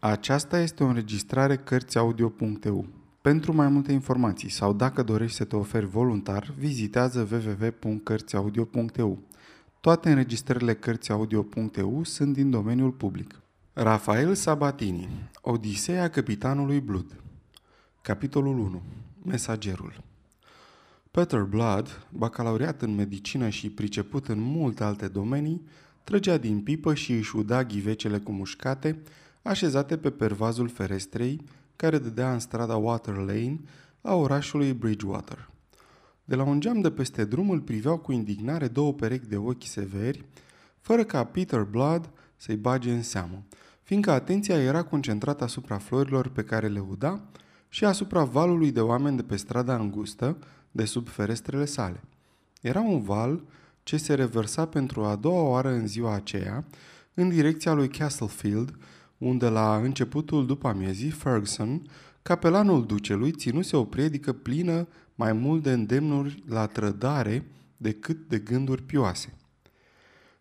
Aceasta este o înregistrare Cărțiaudio.eu. Pentru mai multe informații sau dacă dorești să te oferi voluntar, vizitează www.cărțiaudio.eu. Toate înregistrările Cărțiaudio.eu sunt din domeniul public. Rafael Sabatini Odiseea Capitanului Blood Capitolul 1 Mesagerul Peter Blood, bacalaureat în medicină și priceput în multe alte domenii, trăgea din pipă și își uda ghivecele cu mușcate, așezate pe pervazul ferestrei care dădea în strada Water Lane a orașului Bridgewater. De la un geam de peste drum îl priveau cu indignare două perechi de ochi severi, fără ca Peter Blood să-i bage în seamă, fiindcă atenția era concentrată asupra florilor pe care le uda și asupra valului de oameni de pe strada îngustă, de sub ferestrele sale. Era un val ce se reversa pentru a doua oară în ziua aceea, în direcția lui Castlefield, unde la începutul după amiezii, Ferguson, capelanul ducelui, ținuse o predică plină mai mult de îndemnuri la trădare decât de gânduri pioase.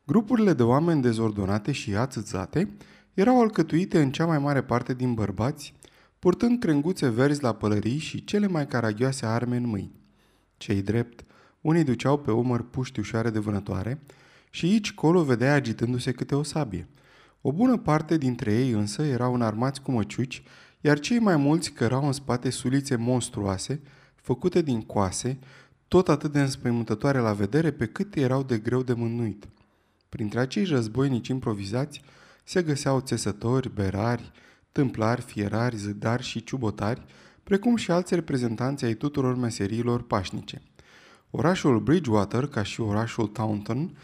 Grupurile de oameni dezordonate și ațățate erau alcătuite în cea mai mare parte din bărbați, purtând crenguțe verzi la pălării și cele mai caragioase arme în mâini. Cei drept, unii duceau pe umăr puști ușoare de vânătoare și aici colo vedea agitându-se câte o sabie – o bună parte dintre ei însă erau înarmați cu măciuci, iar cei mai mulți cărau în spate sulițe monstruoase, făcute din coase, tot atât de înspăimântătoare la vedere pe cât erau de greu de mânuit. Printre acei războinici improvizați se găseau țesători, berari, tâmplari, fierari, zădari și ciubotari, precum și alți reprezentanți ai tuturor meseriilor pașnice. Orașul Bridgewater, ca și orașul Taunton,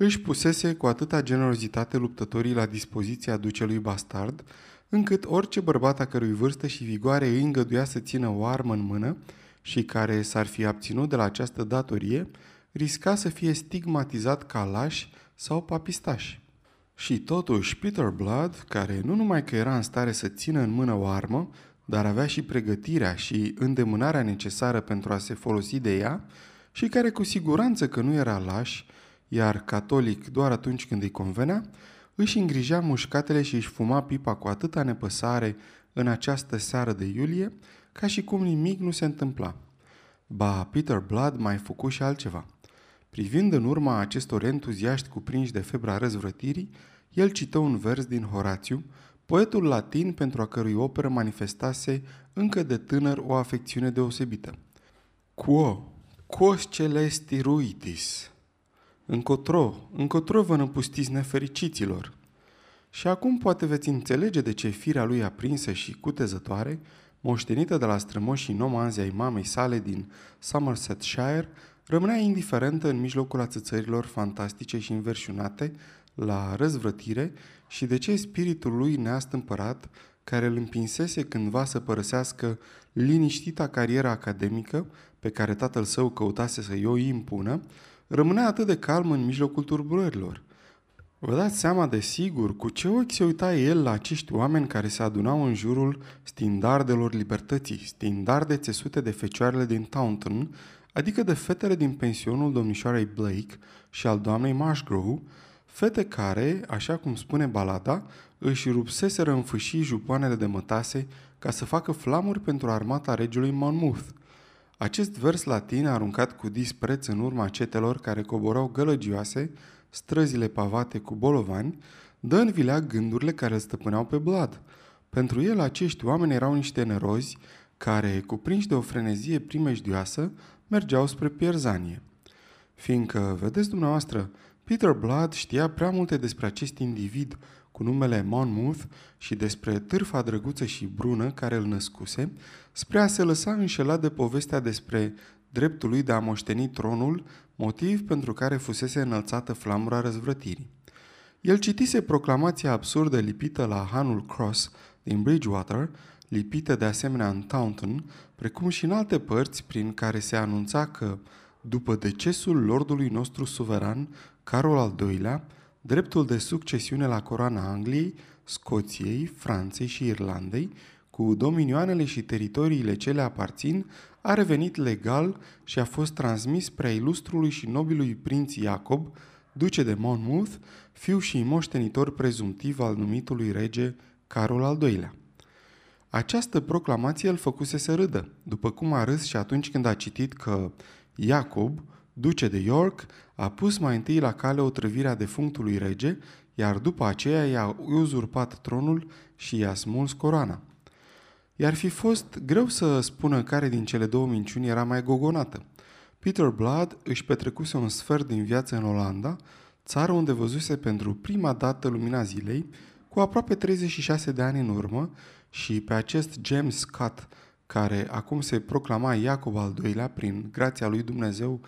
își pusese cu atâta generozitate luptătorii la dispoziția ducelui bastard, încât orice bărbat a cărui vârstă și vigoare îi îngăduia să țină o armă în mână și care s-ar fi abținut de la această datorie, risca să fie stigmatizat ca laș sau papistaș. Și totuși, Peter Blood, care nu numai că era în stare să țină în mână o armă, dar avea și pregătirea și îndemânarea necesară pentru a se folosi de ea, și care cu siguranță că nu era laș, iar catolic doar atunci când îi convenea, își îngrijea mușcatele și își fuma pipa cu atâta nepăsare în această seară de iulie, ca și cum nimic nu se întâmpla. Ba, Peter Blood mai făcut și altceva. Privind în urma acestor entuziaști cuprinși de febra răzvrătirii, el cită un vers din Horațiu, poetul latin pentru a cărui operă manifestase încă de tânăr o afecțiune deosebită. Quo, quos celesti ruitis, Încotro, încotro vă năpustiți nefericiților. Și acum poate veți înțelege de ce firea lui aprinsă și cutezătoare, moștenită de la strămoșii nomanzi ai mamei sale din Somersetshire, rămânea indiferentă în mijlocul ațățărilor fantastice și înverșunate la răzvrătire și de ce spiritul lui neastâmpărat, care îl împinsese cândva să părăsească liniștita carieră academică pe care tatăl său căutase să-i o impună, rămânea atât de calm în mijlocul turburărilor. Vă dați seama de sigur cu ce ochi se uita el la acești oameni care se adunau în jurul stindardelor libertății, stindarde țesute de fecioarele din Taunton, adică de fetele din pensionul domnișoarei Blake și al doamnei Marshgrove, fete care, așa cum spune balada, își rupseseră în fâșii jupoanele de mătase ca să facă flamuri pentru armata regelui Monmouth – acest vers latin, aruncat cu dispreț în urma cetelor care coborau gălăgioase, străzile pavate cu bolovani, dă în vilea gândurile care îl stăpâneau pe Blad. Pentru el, acești oameni erau niște nerozi care, cuprinși de o frenezie primejdioasă, mergeau spre pierzanie. Fiindcă, vedeți dumneavoastră, Peter Blood știa prea multe despre acest individ cu numele Monmouth și despre târfa drăguță și brună care îl născuse, spre a se lăsa înșelat de povestea despre dreptul lui de a moșteni tronul, motiv pentru care fusese înălțată flamura răzvrătirii. El citise proclamația absurdă lipită la Hanul Cross din Bridgewater, lipită de asemenea în Taunton, precum și în alte părți prin care se anunța că, după decesul lordului nostru suveran, Carol al II-lea, dreptul de succesiune la coroana Angliei, Scoției, Franței și Irlandei, cu dominioanele și teritoriile ce le aparțin, a revenit legal și a fost transmis prea ilustrului și nobilului prinț Iacob, duce de Monmouth, fiu și moștenitor prezumtiv al numitului rege Carol al II-lea. Această proclamație îl făcuse să râdă, după cum a râs și atunci când a citit că Iacob, duce de York, a pus mai întâi la cale o trăvire a defunctului rege, iar după aceea i-a uzurpat tronul și i-a smuls coroana. I-ar fi fost greu să spună care din cele două minciuni era mai gogonată. Peter Blood își petrecuse un sfert din viață în Olanda, țară unde văzuse pentru prima dată lumina zilei, cu aproape 36 de ani în urmă, și pe acest James Scott, care acum se proclama Iacob al II-lea prin grația lui Dumnezeu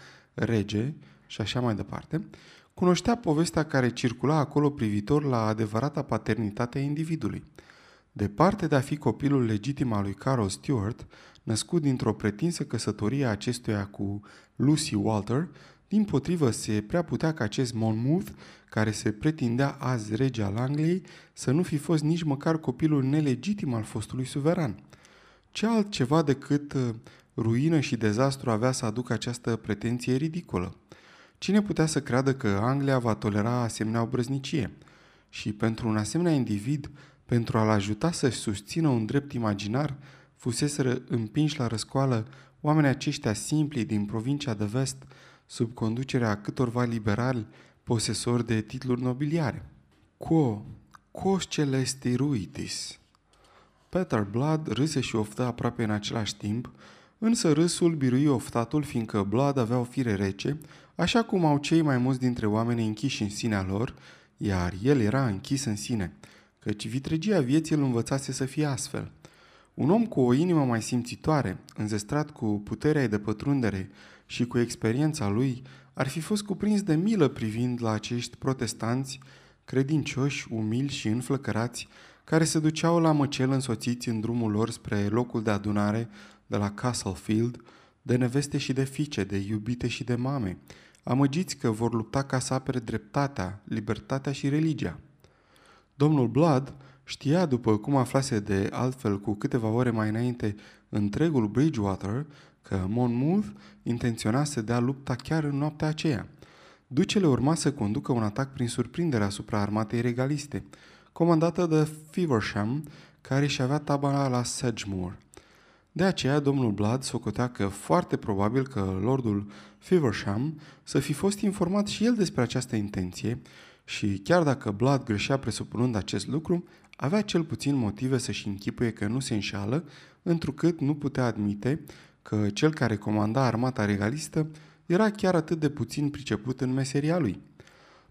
rege și așa mai departe, cunoștea povestea care circula acolo privitor la adevărata paternitate a individului. Departe de a fi copilul legitim al lui Carol Stewart, născut dintr-o pretinsă căsătorie a acestuia cu Lucy Walter, din potrivă se prea putea ca acest Monmouth, care se pretindea azi rege al Angliei, să nu fi fost nici măcar copilul nelegitim al fostului suveran. Ce altceva decât uh, ruină și dezastru avea să aducă această pretenție ridicolă? Cine putea să creadă că Anglia va tolera asemenea obrăznicie? Și pentru un asemenea individ, pentru a-l ajuta să-și susțină un drept imaginar, fuseseră împinși la răscoală oamenii aceștia simpli din provincia de vest, sub conducerea câtorva liberali posesori de titluri nobiliare. Quo, quos celesti ruitis? Peter Blood râse și oftă aproape în același timp, însă râsul birui oftatul fiindcă Blood avea o fire rece, așa cum au cei mai mulți dintre oameni închiși în sinea lor, iar el era închis în sine, căci vitregia vieții îl învățase să fie astfel. Un om cu o inimă mai simțitoare, înzestrat cu puterea de pătrundere și cu experiența lui, ar fi fost cuprins de milă privind la acești protestanți credincioși, umili și înflăcărați, care se duceau la măcel însoțiți în drumul lor spre locul de adunare de la Castlefield, de neveste și de fiice, de iubite și de mame, amăgiți că vor lupta ca să apere dreptatea, libertatea și religia. Domnul Blood știa, după cum aflase de altfel cu câteva ore mai înainte întregul Bridgewater, că Monmouth intenționa să dea lupta chiar în noaptea aceea. Ducele urma să conducă un atac prin surprindere asupra armatei regaliste, comandată de Feversham, care și avea tabăra la Sedgemoor. De aceea, domnul Blood socotea că foarte probabil că lordul Feversham să fi fost informat și el despre această intenție și chiar dacă Blood greșea presupunând acest lucru, avea cel puțin motive să-și închipuie că nu se înșală, întrucât nu putea admite că cel care comanda armata regalistă era chiar atât de puțin priceput în meseria lui.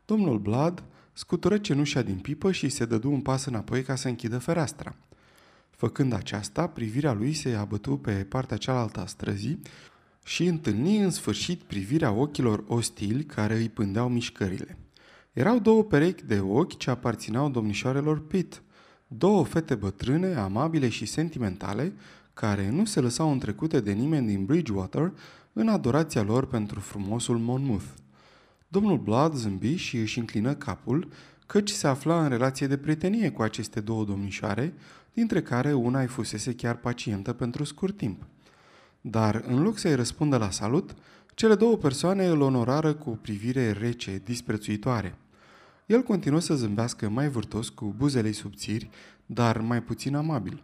Domnul Blood scutură cenușa din pipă și se dădu un pas înapoi ca să închidă fereastra. Făcând aceasta, privirea lui se abătu pe partea cealaltă a străzii și întâlni în sfârșit privirea ochilor ostili care îi pândeau mișcările. Erau două perechi de ochi ce aparțineau domnișoarelor Pitt, două fete bătrâne, amabile și sentimentale, care nu se lăsau întrecute de nimeni din Bridgewater în adorația lor pentru frumosul Monmouth. Domnul Blood zâmbi și își înclină capul, căci se afla în relație de prietenie cu aceste două domnișoare, dintre care una îi fusese chiar pacientă pentru scurt timp. Dar, în loc să-i răspundă la salut, cele două persoane îl onorară cu o privire rece, disprețuitoare. El continuă să zâmbească mai vârtos cu buzele subțiri, dar mai puțin amabil.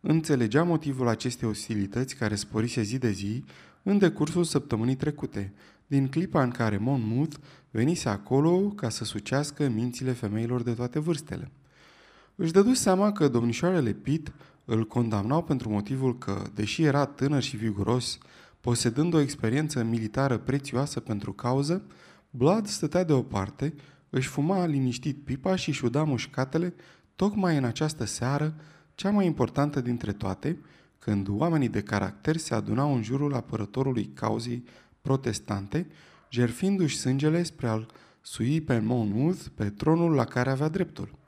Înțelegea motivul acestei ostilități care sporise zi de zi în decursul săptămânii trecute, din clipa în care Monmouth venise acolo ca să sucească mințile femeilor de toate vârstele. Își dădu seama că domnișoarele Pitt îl condamnau pentru motivul că, deși era tânăr și viguros, posedând o experiență militară prețioasă pentru cauză, Blood stătea deoparte, își fuma liniștit pipa și își uda mușcatele tocmai în această seară, cea mai importantă dintre toate, când oamenii de caracter se adunau în jurul apărătorului cauzei protestante, jerfindu-și sângele spre a-l sui pe Monmouth pe tronul la care avea dreptul.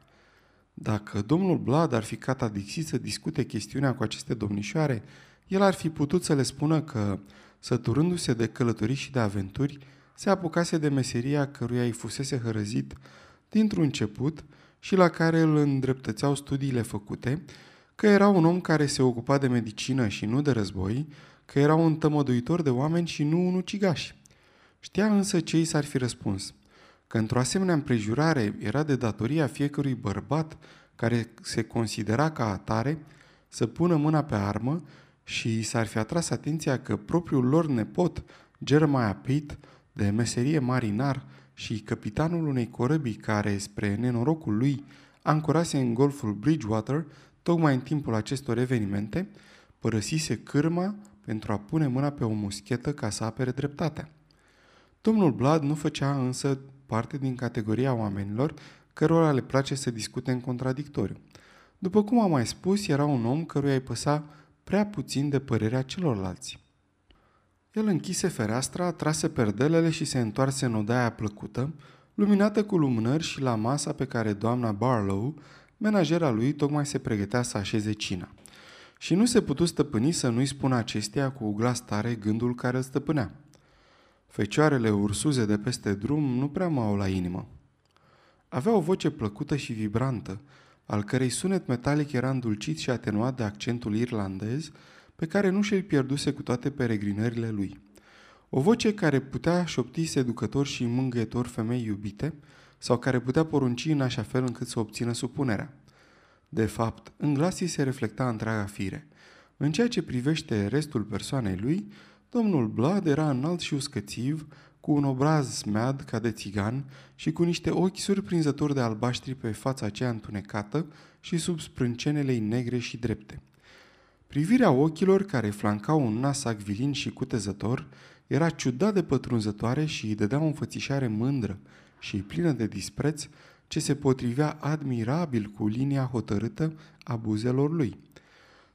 Dacă domnul Blad ar fi catadixit să discute chestiunea cu aceste domnișoare, el ar fi putut să le spună că, săturându-se de călătorii și de aventuri, se apucase de meseria căruia îi fusese hărăzit dintr-un început și la care îl îndreptățeau studiile făcute, că era un om care se ocupa de medicină și nu de război, că era un tămăduitor de oameni și nu un ucigaș. Știa însă ce i s-ar fi răspuns, că într-o asemenea împrejurare era de datoria fiecărui bărbat care se considera ca atare, să pună mâna pe armă și s-ar fi atras atenția că propriul lor nepot, Jeremiah Pitt, de meserie marinar și capitanul unei corăbii care, spre nenorocul lui, ancorase în golful Bridgewater, tocmai în timpul acestor evenimente, părăsise cârma pentru a pune mâna pe o muschetă ca să apere dreptatea. Domnul Blood nu făcea însă parte din categoria oamenilor cărora le place să discute în contradictoriu. După cum am mai spus, era un om căruia îi păsa prea puțin de părerea celorlalți. El închise fereastra, trase perdelele și se întoarse în odaia plăcută, luminată cu lumânări și la masa pe care doamna Barlow, menajera lui, tocmai se pregătea să așeze cina. Și nu se putu stăpâni să nu-i spună acestea cu glas tare gândul care îl stăpânea. Fecioarele ursuze de peste drum nu prea mă au la inimă. Avea o voce plăcută și vibrantă, al cărei sunet metalic era îndulcit și atenuat de accentul irlandez, pe care nu și-l pierduse cu toate peregrinările lui. O voce care putea șopti seducător și mângâietor femei iubite, sau care putea porunci în așa fel încât să obțină supunerea. De fapt, în glas se reflecta întreaga fire. În ceea ce privește restul persoanei lui, domnul Blood era înalt și uscățiv, cu un obraz smead ca de țigan și cu niște ochi surprinzători de albaștri pe fața aceea întunecată și sub sprâncenele negre și drepte. Privirea ochilor care flancau un nas acvilin și cutezător era ciudat de pătrunzătoare și îi dădea o înfățișare mândră și plină de dispreț ce se potrivea admirabil cu linia hotărâtă a buzelor lui.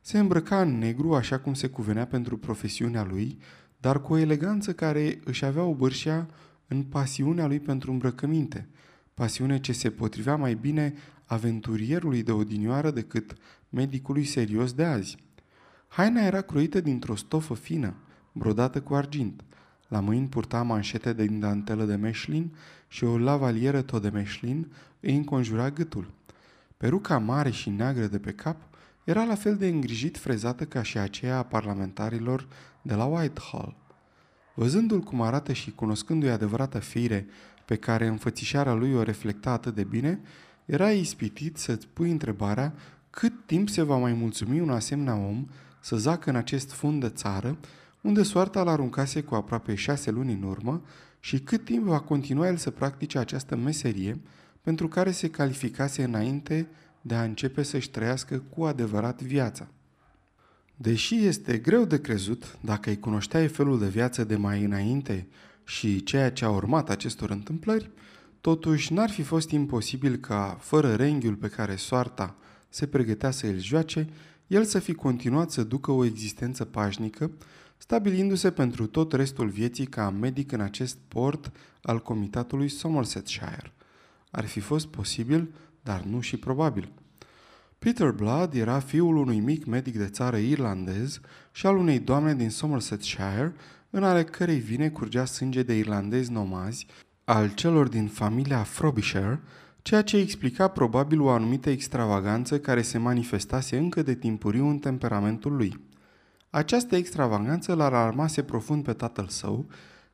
Se îmbrăca în negru așa cum se cuvenea pentru profesiunea lui, dar cu o eleganță care își avea o bârșea în pasiunea lui pentru îmbrăcăminte, pasiune ce se potrivea mai bine aventurierului de odinioară decât medicului serios de azi. Haina era croită dintr-o stofă fină, brodată cu argint. La mâini purta manșete de dantelă de meșlin și o lavalieră tot de meșlin îi înconjura gâtul. Peruca mare și neagră de pe cap era la fel de îngrijit frezată ca și aceea a parlamentarilor de la Whitehall. Văzându-l cum arată și cunoscându-i adevărată fire pe care înfățișarea lui o reflecta atât de bine, era ispitit să-ți pui întrebarea cât timp se va mai mulțumi un asemenea om să zacă în acest fund de țară, unde soarta l aruncase cu aproape șase luni în urmă și cât timp va continua el să practice această meserie pentru care se calificase înainte de a începe să-și trăiască cu adevărat viața. Deși este greu de crezut, dacă îi cunoșteai felul de viață de mai înainte și ceea ce a urmat acestor întâmplări, totuși n-ar fi fost imposibil ca, fără renghiul pe care soarta se pregătea să îl joace, el să fi continuat să ducă o existență pașnică, stabilindu-se pentru tot restul vieții ca medic în acest port al comitatului Somersetshire. Ar fi fost posibil, dar nu și probabil. Peter Blood era fiul unui mic medic de țară irlandez și al unei doamne din Somersetshire, în ale cărei vine curgea sânge de irlandezi nomazi, al celor din familia Frobisher, ceea ce explica probabil o anumită extravaganță care se manifestase încă de timpuriu în temperamentul lui. Această extravaganță l alarmase profund pe tatăl său,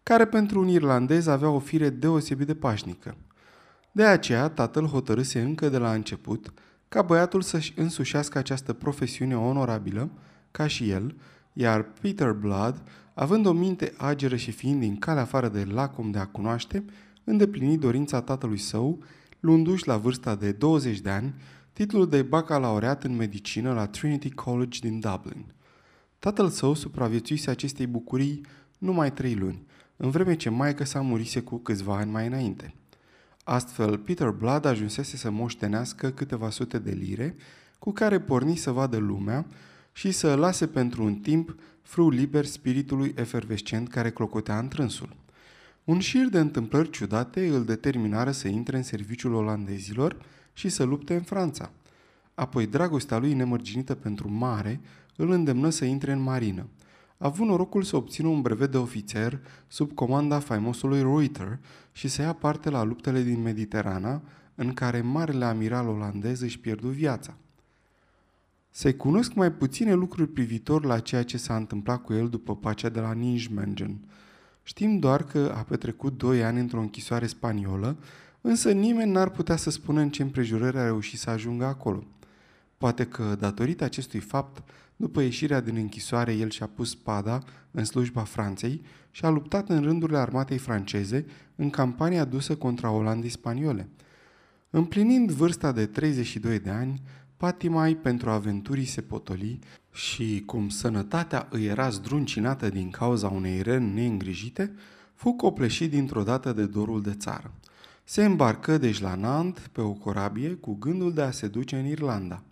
care pentru un irlandez avea o fire deosebit de pașnică. De aceea, tatăl hotărâse încă de la început ca băiatul să-și însușească această profesiune onorabilă, ca și el, iar Peter Blood, având o minte ageră și fiind din calea afară de lacom de a cunoaște, îndeplini dorința tatălui său, luându-și la vârsta de 20 de ani titlul de bacalaureat în medicină la Trinity College din Dublin. Tatăl său supraviețuise acestei bucurii numai trei luni, în vreme ce maică sa murise cu câțiva ani mai înainte – Astfel, Peter Blood ajunsese să moștenească câteva sute de lire, cu care porni să vadă lumea și să lase pentru un timp frâu liber spiritului efervescent care clocotea întrânsul. Un șir de întâmplări ciudate îl determinară să intre în serviciul olandezilor și să lupte în Franța. Apoi dragostea lui nemărginită pentru mare îl îndemnă să intre în marină – a avut norocul să obțină un brevet de ofițer sub comanda faimosului Reuter și să ia parte la luptele din Mediterana, în care marele amiral olandez își pierdu viața. Se cunosc mai puține lucruri privitor la ceea ce s-a întâmplat cu el după pacea de la Nijmegen. Știm doar că a petrecut doi ani într-o închisoare spaniolă, însă nimeni n-ar putea să spună în ce împrejurări a reușit să ajungă acolo. Poate că, datorită acestui fapt, după ieșirea din închisoare, el și-a pus spada în slujba Franței și a luptat în rândurile armatei franceze în campania dusă contra Olandii spaniole. Împlinind vârsta de 32 de ani, patimai pentru aventurii se potoli și, cum sănătatea îi era zdruncinată din cauza unei răni neîngrijite, fu copleșit dintr-o dată de dorul de țară. Se îmbarcă deci la Nant pe o corabie cu gândul de a se duce în Irlanda.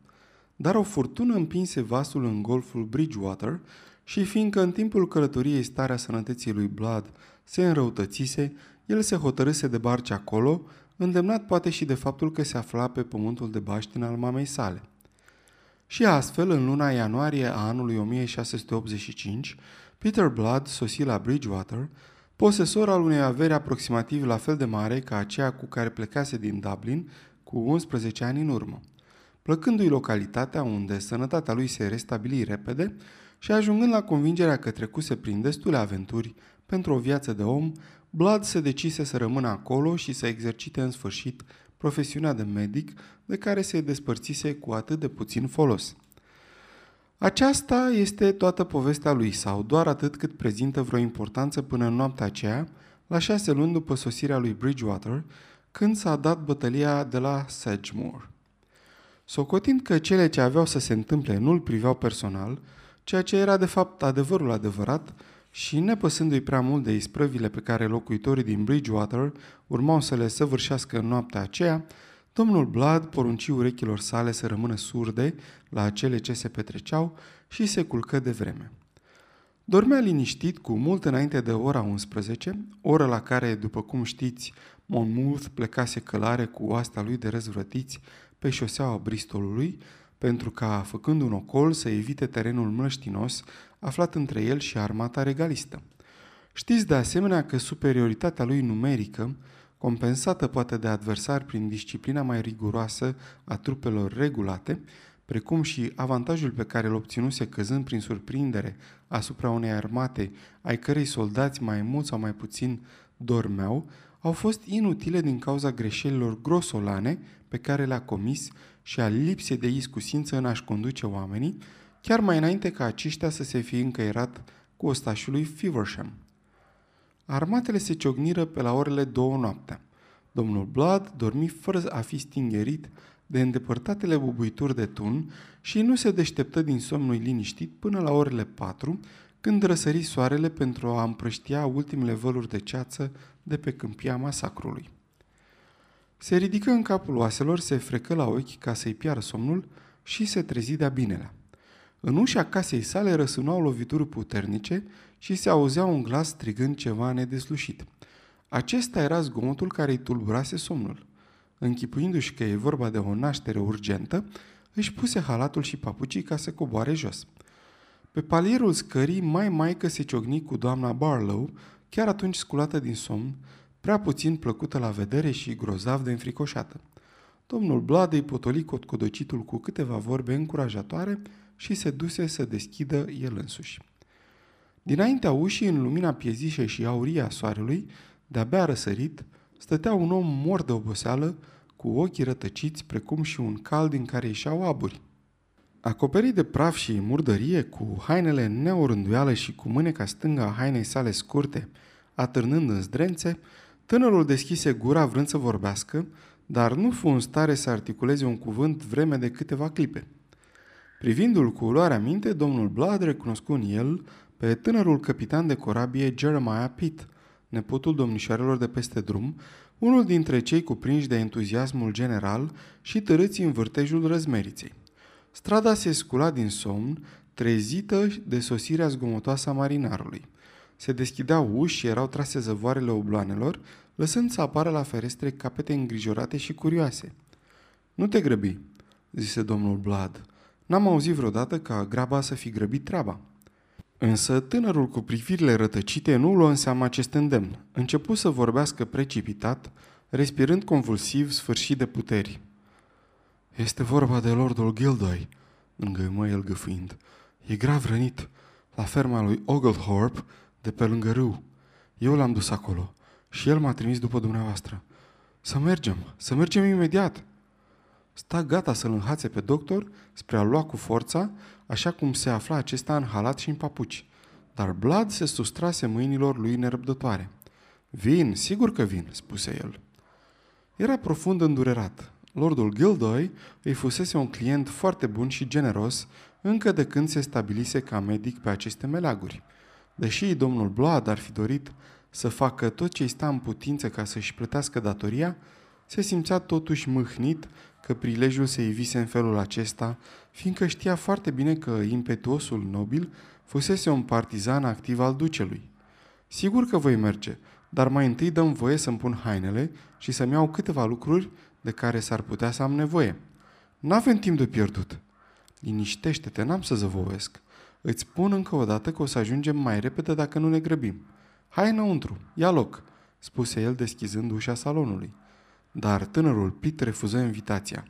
Dar o furtună împinse vasul în golful Bridgewater și fiindcă în timpul călătoriei starea sănătății lui Blood se înrăutățise, el se hotărâse de barce acolo, îndemnat poate și de faptul că se afla pe pământul de baștin al mamei sale. Și astfel, în luna ianuarie a anului 1685, Peter Blood sosi la Bridgewater, posesor al unei averi aproximativ la fel de mare ca aceea cu care plecase din Dublin cu 11 ani în urmă. Plăcându-i localitatea unde sănătatea lui se restabili repede și ajungând la convingerea că trecuse prin destule aventuri pentru o viață de om, Blood se decise să rămână acolo și să exercite în sfârșit profesiunea de medic de care se despărțise cu atât de puțin folos. Aceasta este toată povestea lui sau doar atât cât prezintă vreo importanță până în noaptea aceea, la șase luni după sosirea lui Bridgewater, când s-a dat bătălia de la Sedgemoor. Socotind că cele ce aveau să se întâmple nu-l priveau personal, ceea ce era de fapt adevărul adevărat, și nepăsându-i prea mult de isprăvile pe care locuitorii din Bridgewater urmau să le săvârșească în noaptea aceea, domnul Blood porunci urechilor sale să rămână surde la cele ce se petreceau și se culcă de vreme. Dormea liniștit cu mult înainte de ora 11, oră la care, după cum știți, Monmouth plecase călare cu oasta lui de răzvrătiți pe șoseaua Bristolului, pentru ca, făcând un ocol, să evite terenul mlăștinos aflat între el și armata regalistă. Știți de asemenea că superioritatea lui numerică, compensată poate de adversari prin disciplina mai riguroasă a trupelor regulate, precum și avantajul pe care îl obținuse căzând prin surprindere asupra unei armate ai cărei soldați mai mult sau mai puțin dormeau, au fost inutile din cauza greșelilor grosolane pe care le-a comis și a lipsei de iscusință în a-și conduce oamenii, chiar mai înainte ca aceștia să se fie încăierat cu ostașul lui Feversham. Armatele se ciogniră pe la orele două noaptea. Domnul Blood dormi fără a fi stingerit de îndepărtatele bubuituri de tun și nu se deșteptă din somnul liniștit până la orele patru, când răsări soarele pentru a împrăștia ultimele văluri de ceață de pe câmpia masacrului. Se ridică în capul oaselor, se frecă la ochi ca să-i piară somnul și se trezi de-a binelea. În ușa casei sale răsunau lovituri puternice și se auzea un glas strigând ceva nedeslușit. Acesta era zgomotul care îi tulburase somnul. Închipuindu-și că e vorba de o naștere urgentă, își puse halatul și papucii ca să coboare jos. Pe palierul scării, mai maică se ciogni cu doamna Barlow, chiar atunci sculată din somn, prea puțin plăcută la vedere și grozav de înfricoșată. Domnul Blad îi potoli cotcodocitul cu câteva vorbe încurajatoare și se duse să deschidă el însuși. Dinaintea ușii, în lumina piezișă și aurie a soarelui, de-abia răsărit, stătea un om mor de oboseală, cu ochii rătăciți, precum și un cal din care ieșeau aburi. Acoperit de praf și murdărie, cu hainele neorânduială și cu mâneca stângă a hainei sale scurte, atârnând în zdrențe, tânărul deschise gura vrând să vorbească, dar nu fu în stare să articuleze un cuvânt vreme de câteva clipe. Privindu-l cu luarea minte, domnul Blad recunoscu în el pe tânărul capitan de corabie Jeremiah Pitt, nepotul domnișoarelor de peste drum, unul dintre cei cuprinși de entuziasmul general și tărâți în vârtejul răzmeriței. Strada se scula din somn, trezită de sosirea zgomotoasă a marinarului. Se deschideau uși și erau trase zăvoarele obloanelor, lăsând să apară la ferestre capete îngrijorate și curioase. Nu te grăbi, zise domnul Blad. N-am auzit vreodată ca graba să fi grăbit treaba. Însă tânărul cu privirile rătăcite nu luă în seama acest îndemn. Începu să vorbească precipitat, respirând convulsiv, sfârșit de puteri. Este vorba de Lordul Gildoy, îngăimă el gâfâind. E grav rănit, la ferma lui Oglethorpe, de pe lângă râu. Eu l-am dus acolo și el m-a trimis după dumneavoastră. Să mergem, să mergem imediat! Sta gata să-l înhațe pe doctor spre a lua cu forța, așa cum se afla acesta în halat și în papuci. Dar Blood se sustrase mâinilor lui nerăbdătoare. Vin, sigur că vin, spuse el. Era profund îndurerat. Lordul Gildoy îi fusese un client foarte bun și generos încă de când se stabilise ca medic pe aceste meleaguri. Deși domnul Blood ar fi dorit să facă tot ce îi sta în putință ca să-și plătească datoria, se simțea totuși mâhnit că prilejul se ivise în felul acesta, fiindcă știa foarte bine că impetuosul nobil fusese un partizan activ al ducelui. Sigur că voi merge, dar mai întâi dăm voie să-mi pun hainele și să-mi iau câteva lucruri de care s-ar putea să am nevoie. N-avem timp de pierdut. Liniștește-te, n-am să zăvovesc. Îți spun încă o dată că o să ajungem mai repede dacă nu ne grăbim. Hai înăuntru, ia loc, spuse el deschizând ușa salonului. Dar tânărul Pit refuză invitația.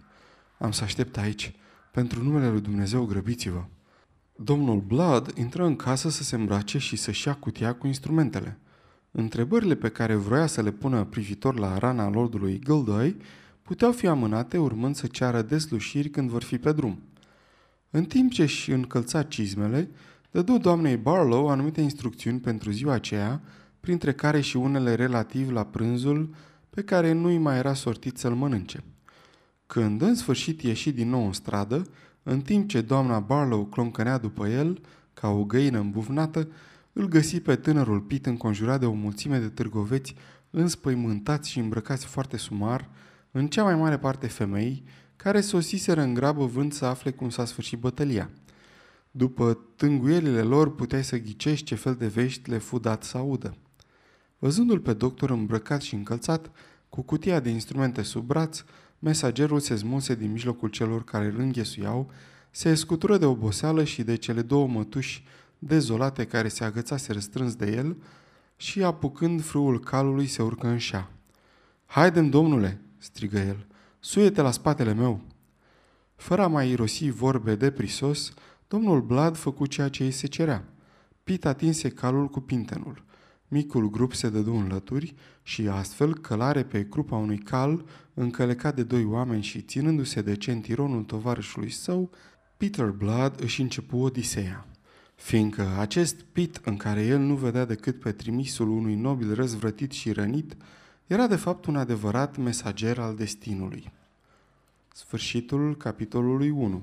Am să aștept aici. Pentru numele lui Dumnezeu, grăbiți-vă. Domnul Blood intră în casă să se îmbrace și să-și ia cutia cu instrumentele. Întrebările pe care vroia să le pună privitor la rana lordului Gildoy puteau fi amânate urmând să ceară deslușiri când vor fi pe drum. În timp ce își încălța cizmele, dădu doamnei Barlow anumite instrucțiuni pentru ziua aceea, printre care și unele relativ la prânzul pe care nu-i mai era sortit să-l mănânce. Când în sfârșit ieși din nou în stradă, în timp ce doamna Barlow cloncănea după el, ca o găină îmbuvnată, îl găsi pe tânărul Pit înconjurat de o mulțime de târgoveți înspăimântați și îmbrăcați foarte sumar, în cea mai mare parte femei, care sosiseră în grabă vând să afle cum s-a sfârșit bătălia. După tânguielile lor puteai să ghicești ce fel de vești le fu dat să audă. Văzându-l pe doctor îmbrăcat și încălțat, cu cutia de instrumente sub braț, mesagerul se smulse din mijlocul celor care îl înghesuiau, se scutură de oboseală și de cele două mătuși dezolate care se agățase răstrâns de el și, apucând frâul calului, se urcă în șa. Haidem, domnule!" strigă el. Suie-te la spatele meu!" Fără a mai irosi vorbe de prisos, domnul Blad făcu ceea ce îi se cerea. Pit atinse calul cu pintenul. Micul grup se dădu în lături și astfel călare pe grupa unui cal încălecat de doi oameni și ținându-se de centironul tovarășului său, Peter Blood își începu odiseea. Fiindcă acest pit în care el nu vedea decât pe trimisul unui nobil răzvrătit și rănit, era de fapt un adevărat mesager al destinului. Sfârșitul capitolului 1